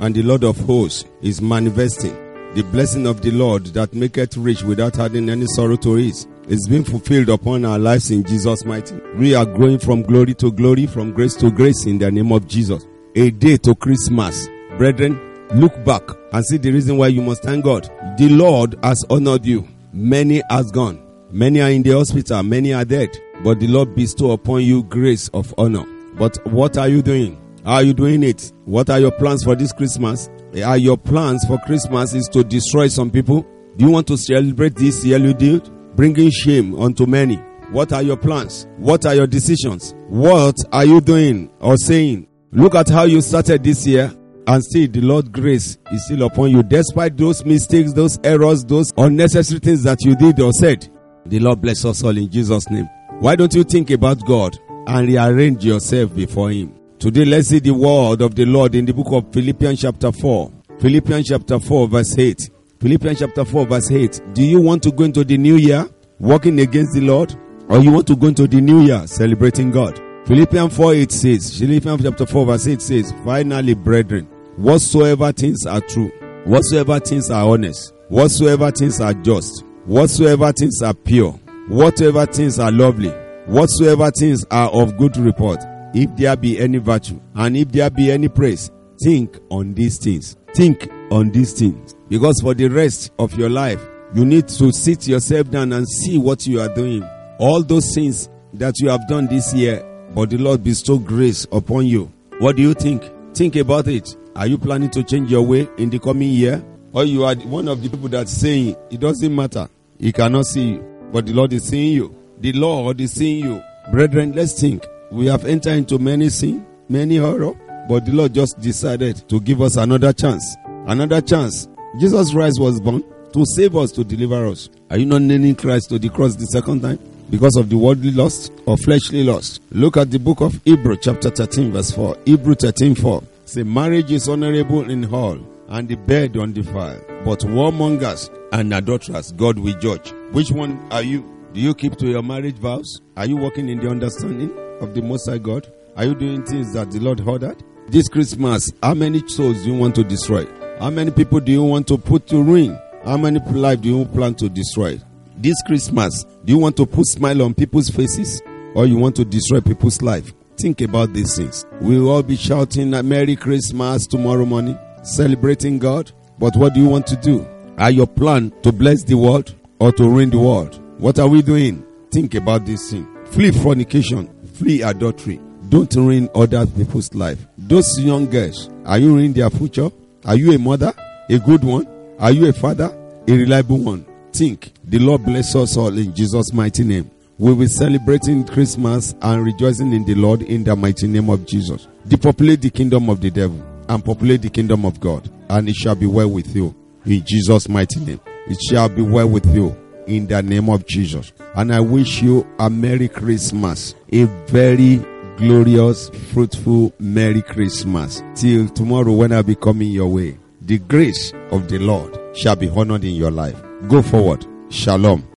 and the Lord of hosts is manifesting. The blessing of the Lord that maketh rich without adding any sorrow to it is being fulfilled upon our lives in Jesus' mighty. We are growing from glory to glory, from grace to grace in the name of Jesus. A day to Christmas. Brethren, look back and see the reason why you must thank God. The Lord has honored you. Many has gone. Many are in the hospital, many are dead. But the Lord bestow upon you grace of honor. But what are you doing? Are you doing it? What are your plans for this Christmas? Are your plans for Christmas is to destroy some people? Do you want to celebrate this year you did? Bringing shame unto many. What are your plans? What are your decisions? What are you doing or saying? Look at how you started this year and see the Lord grace is still upon you despite those mistakes, those errors, those unnecessary things that you did or said. The Lord bless us all in Jesus' name. Why don't you think about God and rearrange yourself before Him? Today, let's see the word of the Lord in the book of Philippians chapter 4. Philippians chapter 4 verse 8. Philippians chapter 4 verse 8. Do you want to go into the new year walking against the Lord? Or you want to go into the new year celebrating God? Philippians 4 8 says, Philippians chapter 4 verse 8 says, Finally, brethren, whatsoever things are true, whatsoever things are honest, whatsoever things are just, whatsoever things are pure, whatever things are lovely, whatsoever things are of good report, if there be any virtue, and if there be any praise, think on these things. Think on these things. Because for the rest of your life, you need to sit yourself down and see what you are doing. All those things that you have done this year, but the Lord bestow grace upon you. What do you think? Think about it. Are you planning to change your way in the coming year? Or you are one of the people that's saying it doesn't matter. He cannot see you, but the Lord is seeing you. The Lord is seeing you. Brethren, let's think. We have entered into many sin, many horror, but the Lord just decided to give us another chance. Another chance. Jesus Christ was born to save us, to deliver us. Are you not naming Christ to the cross the second time? Because of the worldly lust or fleshly lust. Look at the book of Hebrew chapter 13 verse 4. Hebrew 13 4. Say marriage is honorable in hall and the bed undefiled. But warmongers and adulterers God will judge. Which one are you? Do you keep to your marriage vows? Are you walking in the understanding of the Most High God? Are you doing things that the Lord ordered? This Christmas, how many souls do you want to destroy? How many people do you want to put to ruin? How many lives do you plan to destroy? This Christmas, do you want to put smile on people's faces or you want to destroy people's life? Think about these things. We will all be shouting a Merry Christmas tomorrow morning, celebrating God. But what do you want to do? Are your plan to bless the world or to ruin the world? What are we doing? Think about this thing. Flee fornication, flee adultery. Don't ruin other people's life. Those young girls, are you ruining their future? Are you a mother? A good one? Are you a father? A reliable one? Think. The Lord bless us all in Jesus' mighty name. We will be celebrating Christmas and rejoicing in the Lord in the mighty name of Jesus. Depopulate the kingdom of the devil and populate the kingdom of God, and it shall be well with you in Jesus' mighty name. It shall be well with you in the name of Jesus. And I wish you a Merry Christmas, a very glorious, fruitful Merry Christmas. Till tomorrow when I be coming your way. The grace of the Lord shall be honored in your life. Go forward. Shalom.